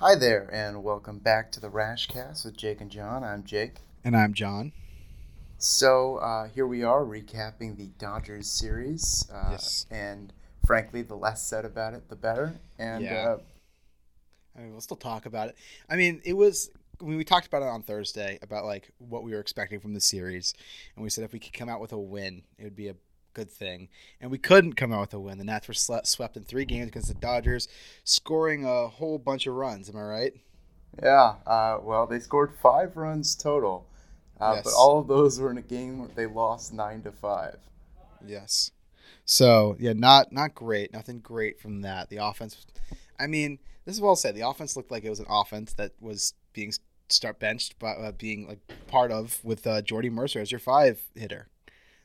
Hi there, and welcome back to the Rashcast with Jake and John. I'm Jake. And I'm John. So uh, here we are recapping the Dodgers series. Uh, Yes. And frankly, the less said about it, the better. And Yeah. uh, I mean, we'll still talk about it. I mean, it was when we talked about it on Thursday about like what we were expecting from the series, and we said if we could come out with a win, it would be a good thing. And we couldn't come out with a win. The Nats were swept in three games against the Dodgers, scoring a whole bunch of runs. Am I right? yeah, uh, well, they scored five runs total, uh, but all of those were in a game where they lost nine to five. Yes. So yeah, not not great. Nothing great from that. The offense. I mean, this is well said. The offense looked like it was an offense that was being start benched, but uh, being like part of with uh, Jordy Mercer as your five hitter.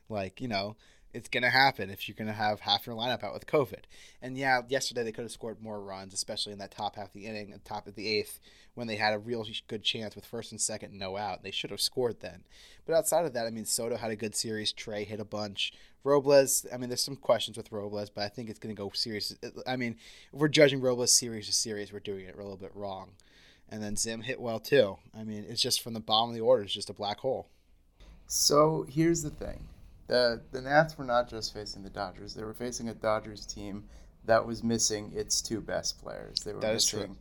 Like you know, it's gonna happen if you're gonna have half your lineup out with COVID. And yeah, yesterday they could have scored more runs, especially in that top half of the inning top of the eighth when they had a real good chance with first and second no out. They should have scored then. But outside of that, I mean, Soto had a good series. Trey hit a bunch. Robles, I mean, there's some questions with Robles, but I think it's going to go serious. Uh, I mean, if we're judging Robles series to series, we're doing it a little bit wrong. And then Zim hit well too. I mean, it's just from the bottom of the order, it's just a black hole. So here's the thing: the the Nats were not just facing the Dodgers; they were facing a Dodgers team that was missing its two best players. They were That is missing. true.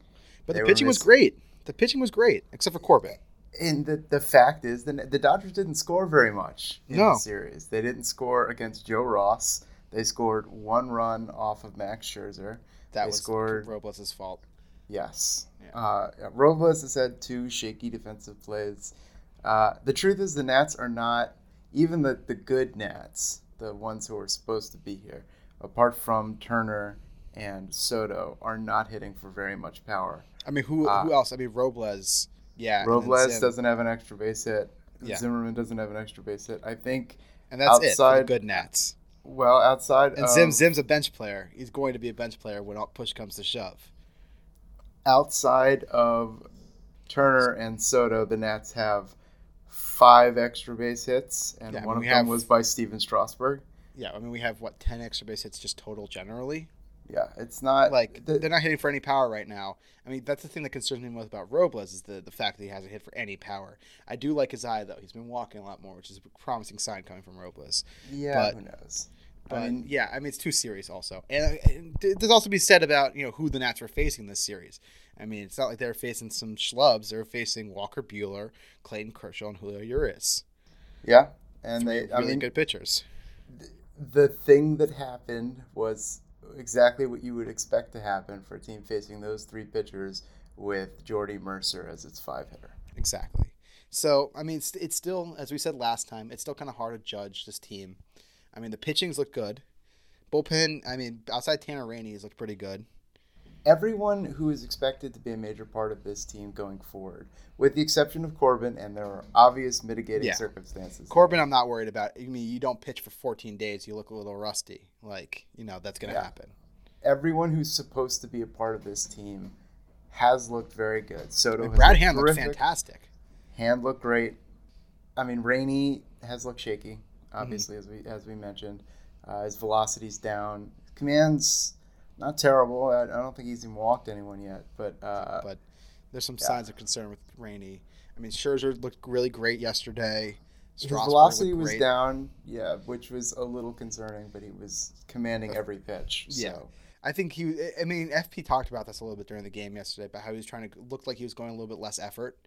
But the pitching was great. The pitching was great, except for Corbin. And the, the fact is, the, the Dodgers didn't score very much in No. the series. They didn't score against Joe Ross. They scored one run off of Max Scherzer. That They was scored- Robles' fault. Yes. Yeah. Uh, Robles has had two shaky defensive plays. Uh, the truth is, the Nats are not, even the, the good Nats, the ones who are supposed to be here, apart from Turner and Soto, are not hitting for very much power. I mean, who Uh, who else? I mean, Robles. Yeah. Robles doesn't have an extra base hit. Yeah. Zimmerman doesn't have an extra base hit. I think, and that's it. For the good Nats. well, outside And of, Zim Zim's a bench player. He's going to be a bench player when all push comes to shove. outside of Turner and Soto, the Nats have five extra base hits, and Yeah, I one mean, of them have- was by Steven Strasburg. Yeah, I mean, we have what ten extra base hits just total generally. Yeah, it's not Like the- they're not hitting for any power right now. I mean, that's the thing that concerns me most about Robles is the the fact that he hasn't hit for any power. I do like his eye though. He's been walking a lot more, which is a promising sign coming from Robles. yeah, but- who knows? But I mean, yeah, I mean it's too serious also. And, uh, and there's also be said about you know who the Nats were facing this series. I mean, it's not like they're facing some schlubs. They're facing Walker Buehler, Clayton Kershaw, and Julio Urias. yeah, and they, I really mean, good pitchers. the thing that happened was exactly what you would expect to happen for a team facing those three pitchers with Jordy Mercer as its five hitter. Exactly. So, I mean, it's, it's still, as we said last time, it's still kind of hard to judge this team. I mean, the pitchings look good. Bullpen, I mean, outside Tanner Rainey's looked pretty good. Everyone who is expected to be a major part of this team going forward, with the exception of Corbin, and there are obvious mitigating Yeah. circumstances. Corbin, I'm not worried about. I mean, you don't pitch for 14 days, you look a little rusty. Like, you know, that's going to Yeah. happen. everyone who's supposed to be a part of this team has looked very good. Soto And has Brad looked Hand looked terrific. fantastic. Hand looked great. I mean, Rainey has looked shaky, Mm-hmm. obviously, as we as we mentioned. Uh, his velocity's down. Command's not terrible. I, I don't think he's even walked anyone yet, but uh, But there's some yeah. signs of concern with Rainey. I mean, Scherzer looked really great yesterday. his velocity was great. down. Yeah, which was a little concerning, but he was commanding every pitch. Yeah. I think he. I mean, FP talked about this a little bit during the game yesterday about how he was trying to look like he was going a little bit less effort,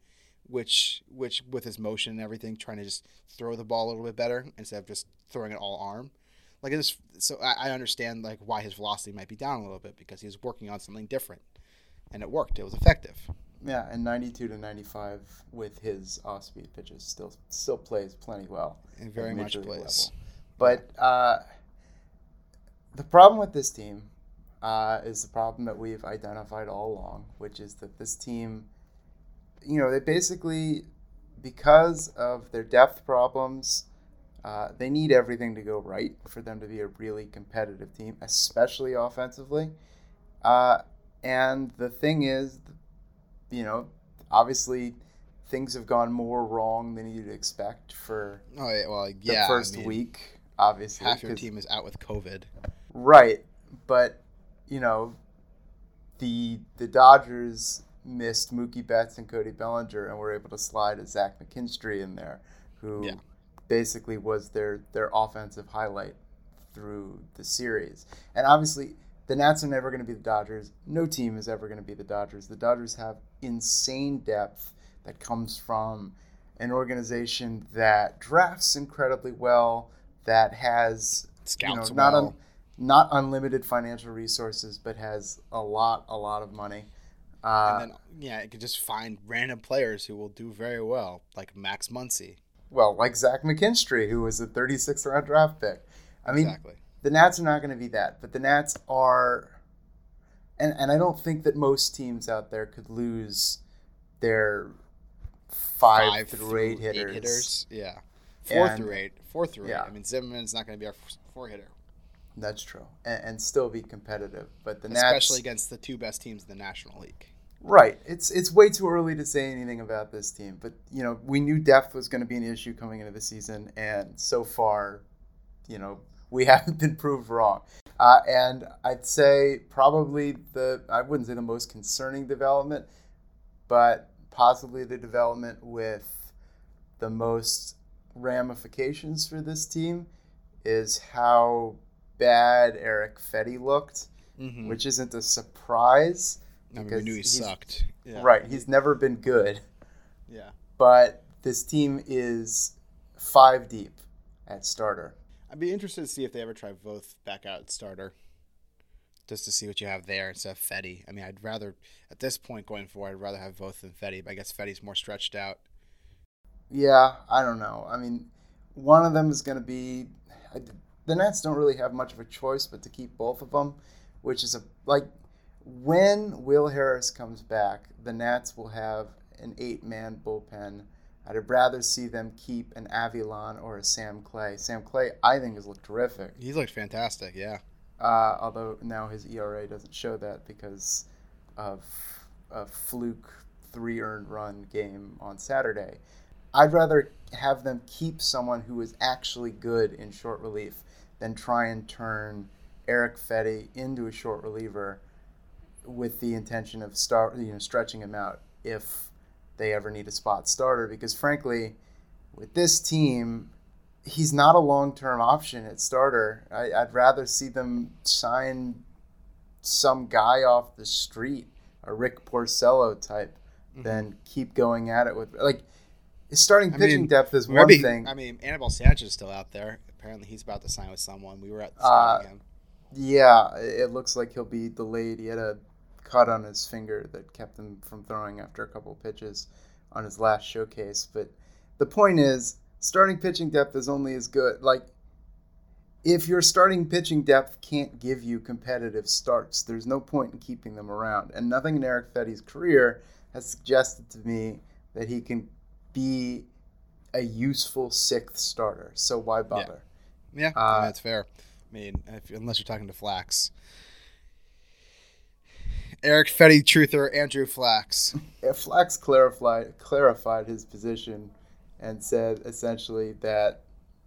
which which with his motion and everything, trying to just throw the ball a little bit better instead of just throwing it all arm. Like this, so I, I understand like why his velocity might be down a little bit because he was working on something different, and it worked. It was effective. Yeah, and 92 to 95 with his off-speed pitches still still plays plenty well. And very much plays. level. But uh, the problem with this team uh, is the problem that we've identified all along, which is that this team, you know, they basically, because of their depth problems, uh, they need everything to go right for them to be a really competitive team, especially offensively. Uh, and the thing is, you know, obviously things have gone more wrong than you'd expect for Oh yeah, well the yeah. I first mean, week, obviously. half your team is out with COVID. Right, but you know, the the Dodgers missed Mookie Betts and Cody Bellinger and were able to slide a Zach McKinstry in there, who Yeah. basically was their their offensive highlight through the series. And obviously, the Nats are never going to be the Dodgers. No team is ever going to be the Dodgers. The Dodgers have insane depth that comes from an organization that drafts incredibly well, that has you know not well. un, not unlimited financial resources, but has a lot a lot of money. Uh, and then yeah, it could just find random players who will do very well, like Max Muncy. well, like Zach McKinstry, who was a 36th round draft pick. I mean, exactly. the Nats are not going to be that, but the Nats are, and and I don't think that most teams out there could lose their five, through eight hitters. Yeah. Four And- through eight. Four through yeah. eight. I mean, Zimmerman's not going to be our four hitter, That's true, and, and still be competitive. But the especially Nats, against the two best teams in the National League. right? It's it's way too early to say anything about this team, but you know we knew depth was going to be an issue coming into the season, and so far, you know we haven't been proved wrong. Uh, and I'd say probably the I wouldn't say the most concerning development, but possibly the development with the most ramifications for this team is how bad Eric Fedde looked, Mm-hmm. which isn't a surprise. I mean, we knew he sucked. Yeah. Right, he's never been good, Yeah. but this team is five deep at starter. I'd be interested to see if they ever try Voth back out at starter, just to see what you have there instead of Fedde. I mean, I'd rather at this point going forward, I'd rather have Voth than Fedde. But I guess Fedde's more stretched out. Yeah, I don't know. I mean, one of them is going to be. The Nats don't really have much of a choice but to keep both of them, which is a like when Will Harris comes back, the Nats will have an eight-man bullpen. I'd rather see them keep an Avilan or a Sam Clay. Sam Clay, I think, has looked terrific. He's looked fantastic. Yeah. Uh, although now his ERA doesn't show that because of a fluke three earned run game on Saturday. I'd rather have them keep someone who is actually good in short relief than try and turn Eric Fedde into a short reliever with the intention of start you know stretching him out if they ever need a spot starter. Because frankly with this team he's not a long-term option at starter. I, i'd rather see them sign some guy off the street a rick porcello type mm-hmm. than keep going at it with like starting I pitching mean, depth is one thing I mean, Anibal Sanchez is still out there. Apparently, he's about to sign with someone. We were at Uh, scouting him. Yeah, it looks like he'll be delayed. He had a cut on his finger that kept him from throwing after a couple of pitches on his last showcase. But the point is, starting pitching depth is only as good. Like, if your starting pitching depth can't give you competitive starts, there's no point in keeping them around. And nothing in Eric Fedde's career has suggested to me that he can be a useful sixth starter. So why bother? Yeah, I uh, that's fair. I mean, if, unless you're talking to Flax. Eric Fedde truther Andrew Flax. Yeah, Flax clarified clarified his position and said essentially that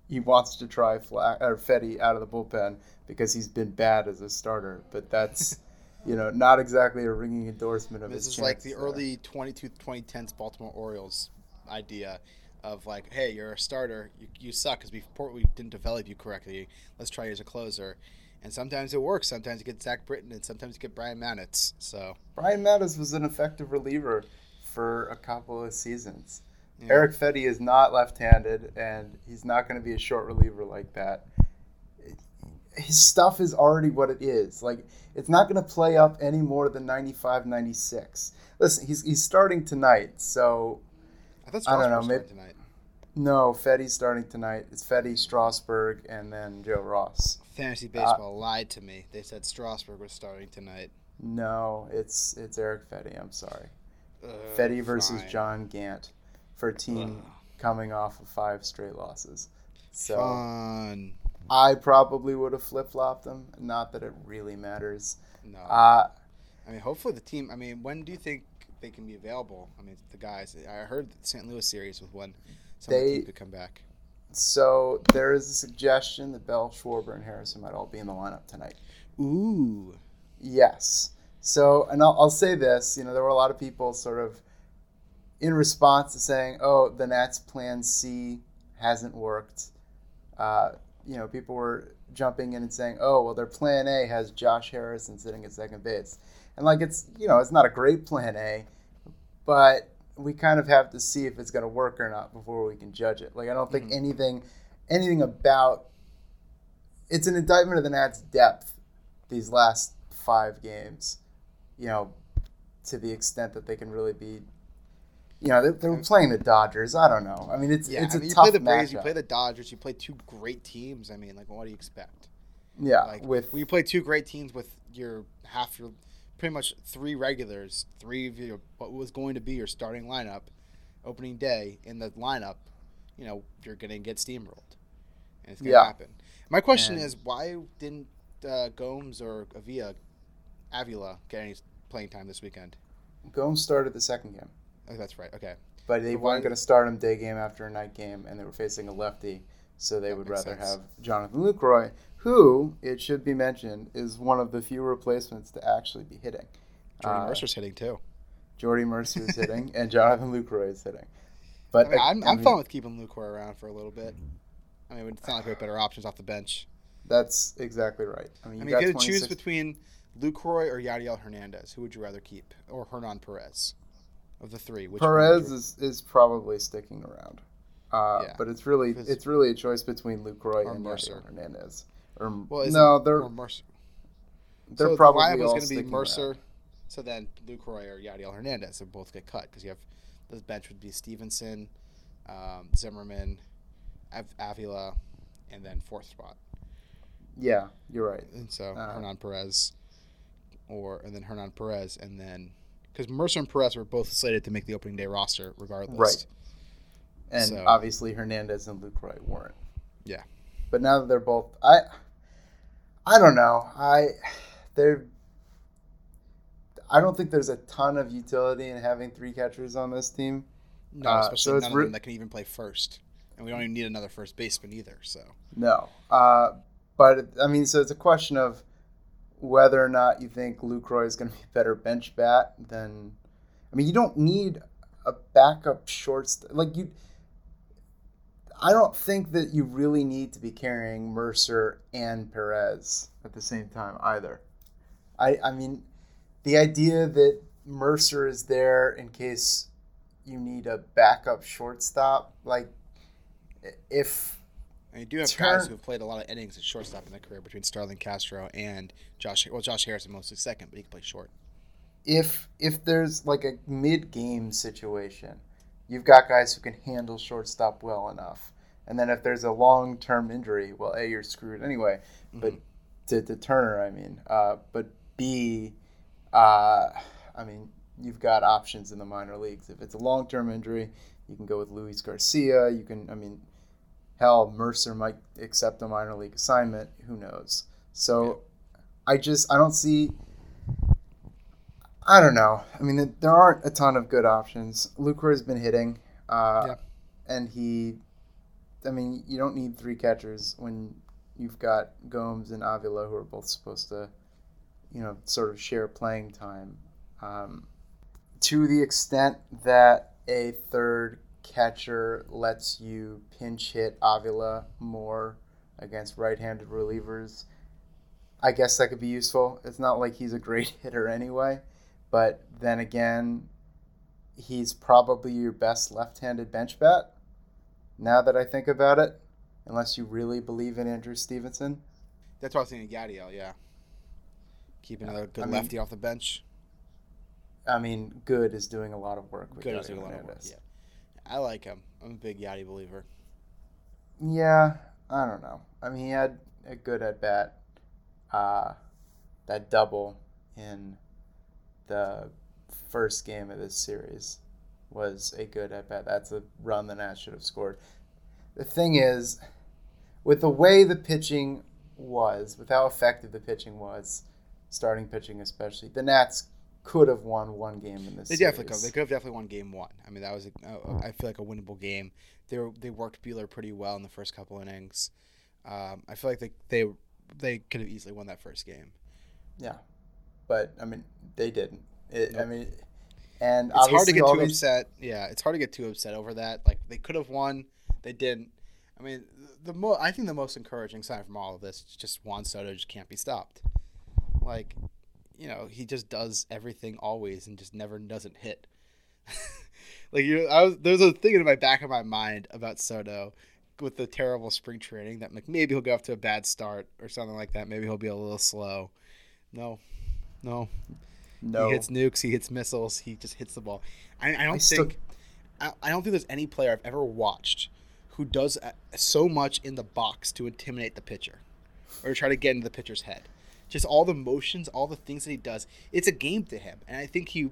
he wants to try Flax or Fedde out of the bullpen because he's been bad as a starter. But that's you know not exactly a ringing endorsement of This his. is like the there. early 22 2010s Baltimore Orioles idea of like, hey, you're a starter, you, you suck because we we didn't develop you correctly. Let's try you as a closer. And sometimes it works. Sometimes you get Zach Britton, and sometimes you get Brian Matusz. So Brian Matusz was an effective reliever for a couple of seasons. Yeah. Eric Fedde is not left-handed, and he's not going to be a short reliever like that. His stuff is already what it is. Like it's not going to play up any more than 95, 96. Listen, he's he's starting tonight, so I thought I don't know, maybe- tonight. no, Fedde's starting tonight. It's Fedde, Strasburg, and then Joe Ross. Fantasy Uh, baseball lied to me. They said Strasburg was starting tonight. No, it's it's Eric Fedde. I'm sorry. Ugh, Fedde versus fine. John Gant for a team Ugh. coming off of five straight losses. So Fun. I probably would have flip flopped them. Not that it really matters. No. Uh, I mean, hopefully the team. I mean, when do you think they can be available? I mean, the guys. I heard the St. Louis series with one. some They- could come back. so there is a suggestion that Bell, Schwarber, and Harrison might all be in the lineup tonight. Ooh. Yes, So, and I'll, I'll say this, you know, there were a lot of people sort of in response to saying, "Oh, the Nats' Plan C hasn't worked." Uh, you know, people were jumping in and saying, "Oh, well, their Plan A has Josh Harrison sitting at second base," and like it's you know, it's not a great Plan A, but we kind of have to see if it's going to work or not before we can judge it. Like I don't think Mhm. anything, anything about it's an indictment of the Nats' depth these last five games. You know, to the extent that they can really be. You know, they, they were playing the Dodgers. I don't know. I mean, it's Yeah, it's I a mean, you tough play the Braves, you play the Dodgers, you play two great teams. I mean, like, what do you expect? yeah, Like, with you play two great teams with your half your, pretty much three regulars, three of your what was going to be your starting lineup, opening day in the lineup, you know, you're gonna get steamrolled, and it's gonna Yeah. happen. My question And- is, why didn't uh, Gomes or Avila, Avila get any playing time this weekend? Gomes started the second game. Oh, that's right. Okay. But they But weren't going to start him day game after a night game, and they were facing a lefty, so they That would rather sense. have Jonathan Lucroy, who, it should be mentioned, is one of the few replacements to actually be hitting. Jordan Uh, Mercer's hitting too. Jordy Mercer is hitting, and Jonathan Lucroy is hitting. But I mean, I'm, I I'm mean, fine with keeping Lucroy around for a little bit. I mean, it's not like we have better options off the bench. That's exactly right. I mean, I you mean, got if you had to choose between Lucroy or Yadiel Hernandez, who would you rather keep? Or Hernan Perez? Of the three, which Perez you- is, is probably sticking around. Uh, Yeah. But it's really it's really a choice between Lucroy Or and Mercer. Mercer Hernandez. Or Well, no, they're or Mercer. they're so probably the was going to be Mercer, around. so then Lucroy or Yadiel Hernandez would both get cut because you have the bench would be Stevenson, um, Zimmerman, Av- Avila, and then fourth spot. Yeah, you're right. And so Uh, Hernan Perez, or and then Hernan Perez, and then because Mercer and Perez were both slated to make the opening day roster regardless. Right. And So- obviously Hernandez and Lucroy weren't. Yeah. But now that they're both I I don't know. I they're I don't think there's a ton of utility in having three catchers on this team. No, Uh, especially so it's none of them that can even play first, and we don't even need another first baseman either. So No. Uh, but I mean, so it's a question of whether or not you think Lucroy is going to be a better bench bat than. I mean, you don't need a backup shorts like you. I don't think that you really need to be carrying Mercer and Perez at the same time either. I I mean, the idea that Mercer is there in case you need a backup shortstop, like if and you do have Turn- guys who have played a lot of innings at shortstop in their career between Starlin Castro and Josh. Well, Josh Harrison mostly second, but he can play short. if if there's like a mid game situation, you've got guys who can handle shortstop well enough. And then if there's a long term injury, well, A, you're screwed anyway. But Mhm. to, to Turner, I mean. Uh, but B, uh, I mean, you've got options in the minor leagues. If it's a long term injury, you can go with Luis Garcia. You can, I mean, hell, Mercer might accept a minor league assignment. Who knows? So I just, I don't see. I don't know. I mean, there aren't a ton of good options. Lucroy has been hitting, uh, Yeah. and he. I mean, you don't need three catchers when you've got Gomes and Avila who are both supposed to, you know, sort of share playing time. Um, to the extent that a third catcher lets you pinch hit Avila more against right-handed relievers, I guess that could be useful. It's not like he's a great hitter anyway, but then again, he's probably your best left-handed bench bat. Now that I think about it, unless you really believe in Andrew Stevenson, That's what I was thinking. Yadiel, yeah. Keep another good I mean- lefty off the bench. I mean, Good is doing a lot of work. With Good is doing a lot of work. Yeah, I like him. I'm a big Yadi believer. Yeah, I don't know. I mean, he had a good at bat. Uh, that double in the first game of this series was a good at bat. That's a run the Nats should have scored. The thing is, with the way the pitching was, with how effective the pitching was, starting pitching especially, the Nats could have won one game in this. They series. definitely could. They could have definitely won game one. I mean, that was a, I feel like a winnable game. They were, they worked Buehler pretty well in the first couple innings. Um, I feel like they they they could have easily won that first game. Yeah. But I mean they didn't. It, I mean, and It's hard to get too these- upset. Yeah, it's hard to get too upset over that. Like they could have won, they didn't. I mean, the mo- I think the most encouraging sign from all of this is just Juan Soto just can't be stopped. Like, you know, he just does everything always and just never doesn't hit. like you, I was there's a thing in my back of my mind about Soto with the terrible spring training that like maybe he'll go off to a bad start or something like that. Maybe he'll be a little slow. No, no, No, he hits nukes. He hits missiles. He just hits the ball. I, I don't I still- think. I, I don't think there's any player I've ever watched who does uh, so much in the box to intimidate the pitcher, or to try to get into the pitcher's head. Just all the motions, all the things that he does. It's a game to him, and I think he.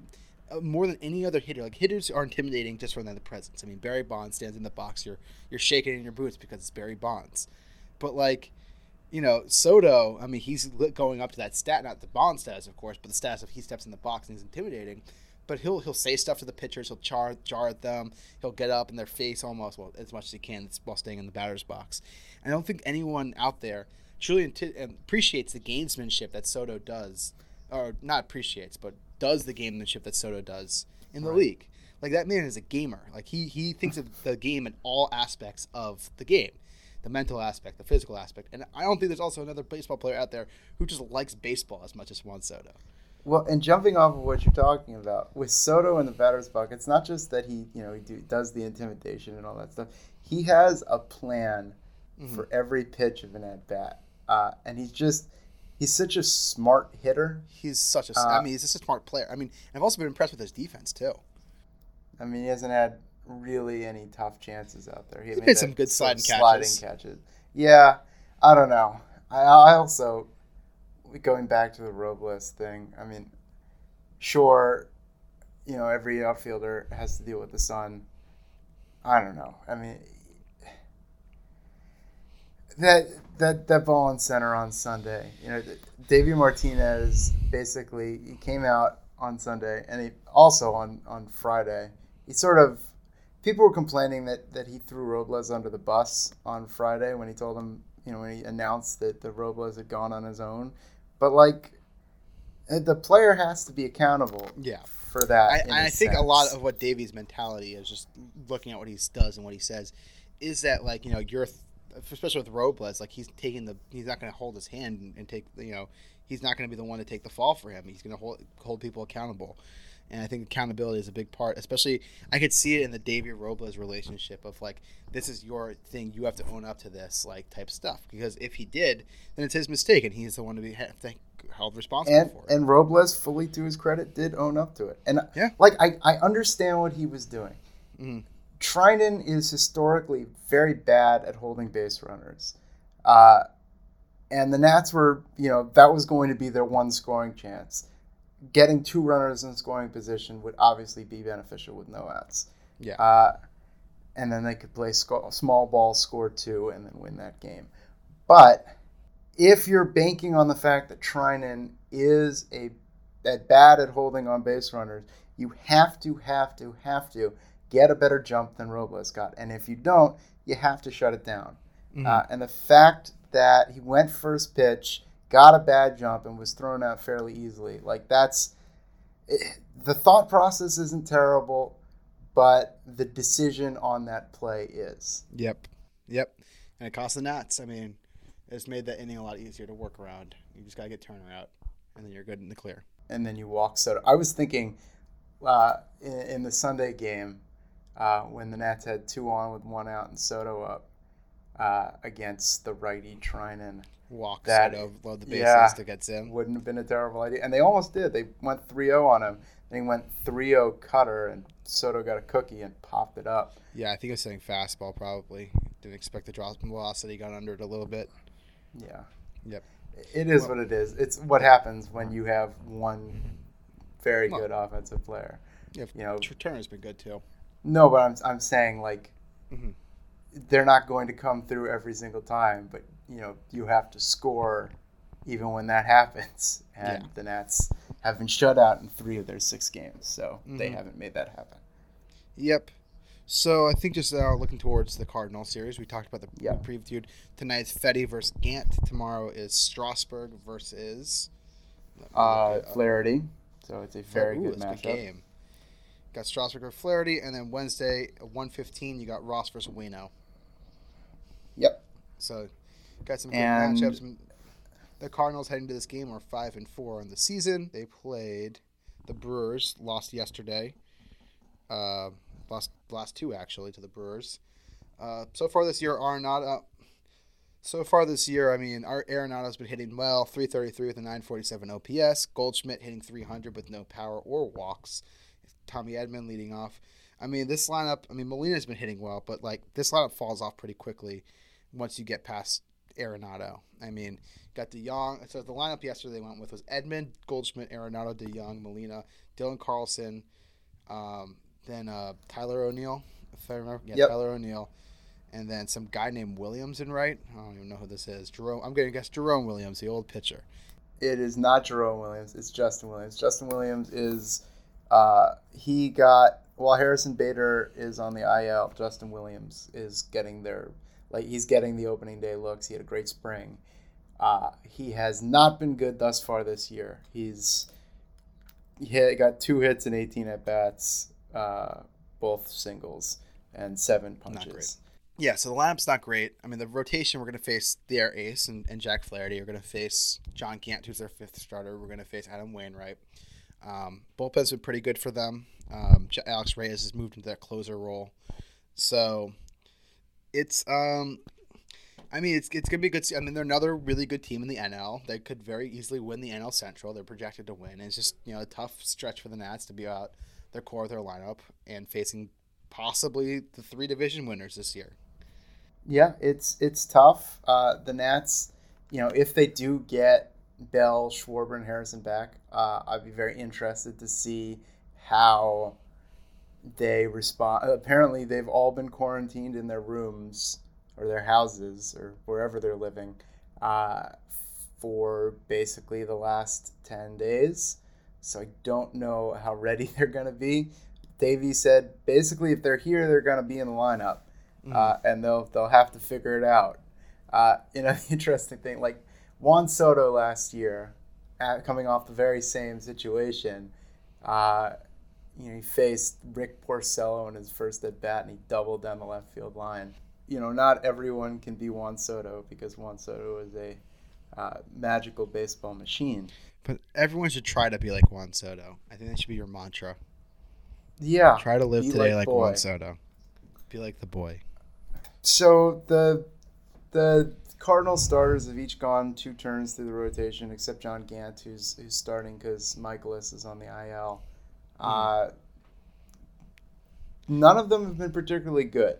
Uh, more than any other hitter, like hitters are intimidating just from their presence. I mean, Barry Bonds stands in the box, you're you're shaking in your boots because it's Barry Bonds, but like you know, Soto, I mean, he's going up to that stat, not the Bond status, of course, but the status of he steps in the box and he's intimidating. But he'll he'll say stuff to the pitchers. He'll char, jar at them. He'll get up in their face almost well as much as he can while staying in the batter's box. I don't think anyone out there truly um, appreciates the gamesmanship that Soto does, or not appreciates, but does the gamesmanship that Soto does in the Right. league. Like that man is a gamer. Like he he thinks of the game in all aspects of the game the mental aspect, the physical aspect. And I don't think there's also another baseball player out there who just likes baseball as much as Juan Soto. Well, and jumping off of what you're talking about with Soto in the batter's box, it's not just that he, you know, he do, does the intimidation and all that stuff. He has a plan Mhm. for every pitch of an at bat, uh, and he's just he's such a smart hitter. He's such a. Uh, I mean, he's just a smart player. I mean, I've also been impressed with his defense too. I mean, he hasn't had really any tough chances out there. He made made some good sort of sliding catches. catches. Yeah, I don't know. I, I also going back to the Robles thing. I mean, sure, you know every outfielder has to deal with the sun. I don't know. I mean, that that that ball in center on Sunday. You know, Davey Martinez basically he came out on Sunday and he also on on Friday. He sort of people were complaining that that he threw Robles under the bus on Friday when he told them, you know, when he announced that the Robles had gone on his own. But like uh, the player has to be accountable Yeah. for that. I, in I think a lot of what Davey's mentality is just looking at what he does and what he says is that like you know you're especially with Robles like he's taking the he's not going to hold his hand and, and take you know he's not going to be the one to take the fall for him he's going to hold hold people accountable and I think accountability is a big part especially I could see it in the Davey Robles relationship of like this is your thing you have to own up to this like type stuff because if he did then it's his mistake and he's the one to be have to held responsible and for it and Robles, fully to his credit, did own up to it. And Yeah. like I, I understand what he was doing. Mhm. Treinen is historically very bad at holding base runners, uh, and the Nats were, you know, that was going to be their one scoring chance. Getting two runners in scoring position would obviously be beneficial with no outs. Yeah. Uh, and then they could play sc- small ball, score two, and then win that game. But if you're banking on the fact that Treinen is a at bad at holding on base runners, you have to, have to, have to get a better jump than Robles got. And if you don't, you have to shut it down. Mhm. Uh, and the fact that he went first pitch, got a bad jump, and was thrown out fairly easily, like that's it, the thought process isn't terrible, but the decision on that play is. Yep. Yep. And it costs the Nats. I mean, it's made that inning a lot easier to work around. You just got to get Turner out, and then you're good in the clear. and then you walk Soto. I was thinking uh, in, in the Sunday game uh, when the Nats had two on with one out and Soto up uh, against the righty Treinen. Walk That- Soto, load the bases yeah. to get Zim. Wouldn't have been a terrible idea. And they almost did. They went 3 0 on him. Then he went 3 0 cutter, and Soto got a cookie and popped it up. Yeah, I think he was saying fastball probably. Didn't expect the drop in velocity. Got under it a little bit. Yeah. Yep. It is Well- what it is. It's what happens when you have one very Well- good offensive player. Yeah, You know, Turner's been good too. no, but I'm, I'm saying, like, Mhm. They're not going to come through every single time, but you know you have to score even when that happens. And Yeah. the Nats have been shut out in three of their six games, so they Mhm. haven't made that happen. Yep. So I think just uh, looking towards the Cardinal series, we talked about the Yeah. we previewed tonight's Fedde versus Gant. Tomorrow is Strasburg versus uh, Flaherty. So it's a very Ooh, good matchup. game. Got Strasburg or Flaherty, and then Wednesday at one fifteen, you got Ross versus Waino. Yep. So, got some good And- matchups. The Cardinals heading to this game are five and four in the season. They played the Brewers, lost yesterday. Uh, lost last two actually to the Brewers. Uh, so far this year, Arenado. So far this year, I mean, our Arenado's been hitting well, 333 with a 947 OPS. Goldschmidt hitting 300 with no power or walks. Tommy Edman leading off. I mean, this lineup, I mean, Molina's been hitting well, but like this lineup falls off pretty quickly once you get past Arenado. I mean, got DeJong. So the lineup yesterday they went with was Edman, Goldschmidt, Arenado, DeJong, Molina, Dylan Carlson, um, then uh, Tyler O'Neill, if I remember. Yeah, Yep. Tyler O'Neill. And then some guy named Williams in right. I don't even know who this is. Jerome. I'm going to guess Jerome Williams, the old pitcher. It is not Jerome Williams. It's Justin Williams. Justin Williams is uh, he got while Harrison Bader is on the IL. Justin Williams is getting their like he's getting the opening day looks. He had a great spring. Uh, he has not been good thus far this year. He's he got two hits and 18 at bats, uh, both singles and seven Not punches. Yeah, so the lineup's not great. I mean, the rotation, we're going to face their ace and, and Jack Flaherty. We're going to face John Gant, who's their fifth starter. We're going to face Adam Wainwright. Um, bullpen's been pretty good for them. Um, Alex Reyes has moved into that closer role. So it's, um, I mean, it's, it's to be a good. I mean, they're another really good team in the NL. They could very easily win the NL Central. They're projected to win. And it's just, you know, a tough stretch for the Nats to be out their core of their lineup and facing possibly the three division winners this year. Yeah, it's it's tough. Uh, the Nats, you know, if they do get Bell, Schwarber, and Harrison back, uh, I'd be very interested to see how they respond. Apparently, they've all been quarantined in their rooms or their houses or wherever they're living uh, for basically the last ten days. So I don't know how ready they're going to be. Davey said basically if they're here, they're going to be in the lineup uh, and they'll they'll have to figure it out. Uh, you know, the interesting thing, like Juan Soto last year, uh, coming off the very same situation, uh, you know, he faced Rick Porcello in his first at bat, and he doubled down the left field line. You know, not everyone can be Juan Soto because Juan Soto is a uh, magical baseball machine. But everyone should try to be like Juan Soto. I think that should be your mantra. Yeah, Try to live today like like, Juan. Soto. Be like the boy. So the the Cardinal starters have each gone two turns through the rotation, except John Gant, who's who's starting because Mikolas is on the IL. Uh, none of them have been particularly good,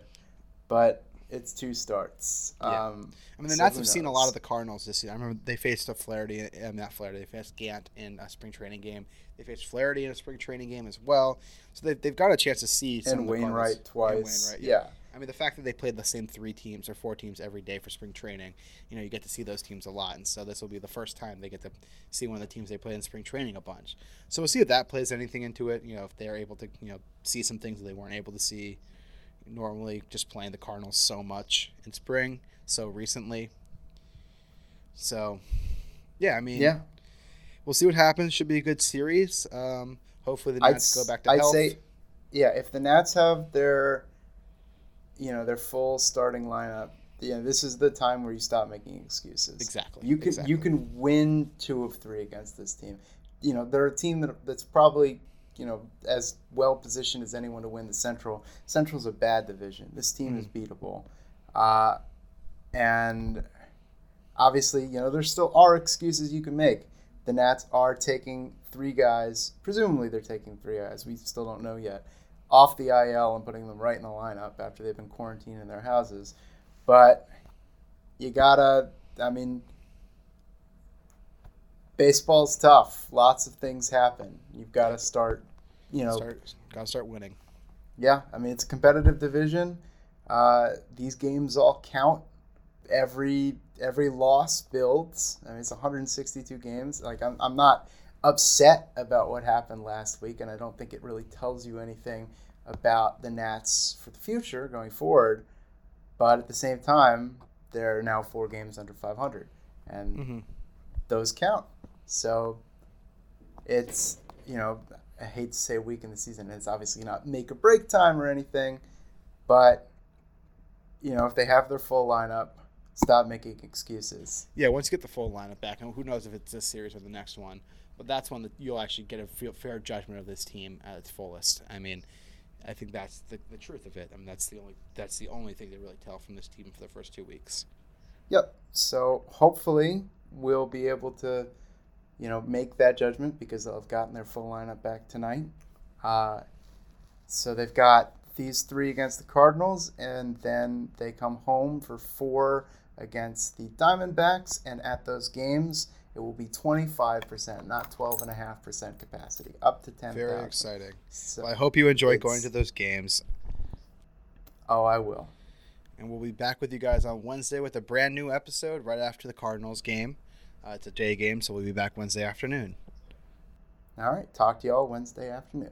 but it's two starts. Yeah. Um, I mean, the So Nats have seen a lot of the Cardinals this year. I remember they faced a Flaherty, uh, not Flaherty, they faced Gant in a spring training game. They faced Flaherty in a spring training game as well. So they've, they've got a chance to see some and of Wainwright twice. And Wainwright, yeah. I mean, the fact that they played the same three teams or four teams every day for spring training, you know, you get to see those teams a lot. And so this will be the first time they get to see one of the teams they play in spring training a bunch. So we'll see if that plays anything into it. You know, if they're able to, you know, see some things that they weren't able to see normally just playing the Cardinals so much in spring, so recently. So, yeah, I mean, Yeah. we'll see what happens. Should be a good series. Um, hopefully the I'd, Nats go back to I'd health. say, yeah, if the Nats have their, you know, their full starting lineup, yeah, this is the time where you stop making excuses. Exactly, You can exactly. you can win two of three against this team. You know, they're a team that, that's probably you know as well positioned as anyone to win the Central. Central's a bad division. This team is Mm-hmm. beatable, uh, and obviously, you know, there still are excuses you can make. The Nats are taking three guys, presumably they're taking three guys, we still don't know yet, off the IL and putting them right in the lineup after they've been quarantined in their houses. But you gotta, I mean, baseball's tough. Lots of things happen. You've got to start, you know, start, gotta start winning. yeah, I mean it's a competitive division. Uh, these games all count. Every every loss builds. I mean it's 162 games. Like I'm I'm not upset about what happened last week, and I don't think it really tells you anything about the Nats for the future going forward. But at the same time, they're now four games under 500, and Mhm. those count. So it's you know I hate to say week in the season. It's obviously not make or break time or anything, but you know if they have their full lineup, stop making excuses. Yeah, once you get the full lineup back, and who knows if it's this series or the next one, but that's when the, you'll actually get a feel, fair judgment of this team at its fullest. I mean, I think that's the, the truth of it. I mean, that's the only that's the only thing to really tell from this team for the first two weeks. Yep. So hopefully we'll be able to, you know, make that judgment because they'll have gotten their full lineup back tonight. Uh, so they've got these three against the Cardinals, and then they come home for four against the Diamondbacks, and at those games it will be 25%, not 12.5% capacity, up to 10,000. Very exciting. So, Well, I hope you enjoy going to those games, oh, I will. and we'll be back with you guys on Wednesday with a brand new episode right after the Cardinals game. Uh, it's a day game, so we'll be back Wednesday afternoon. All right. Talk to you all Wednesday afternoon.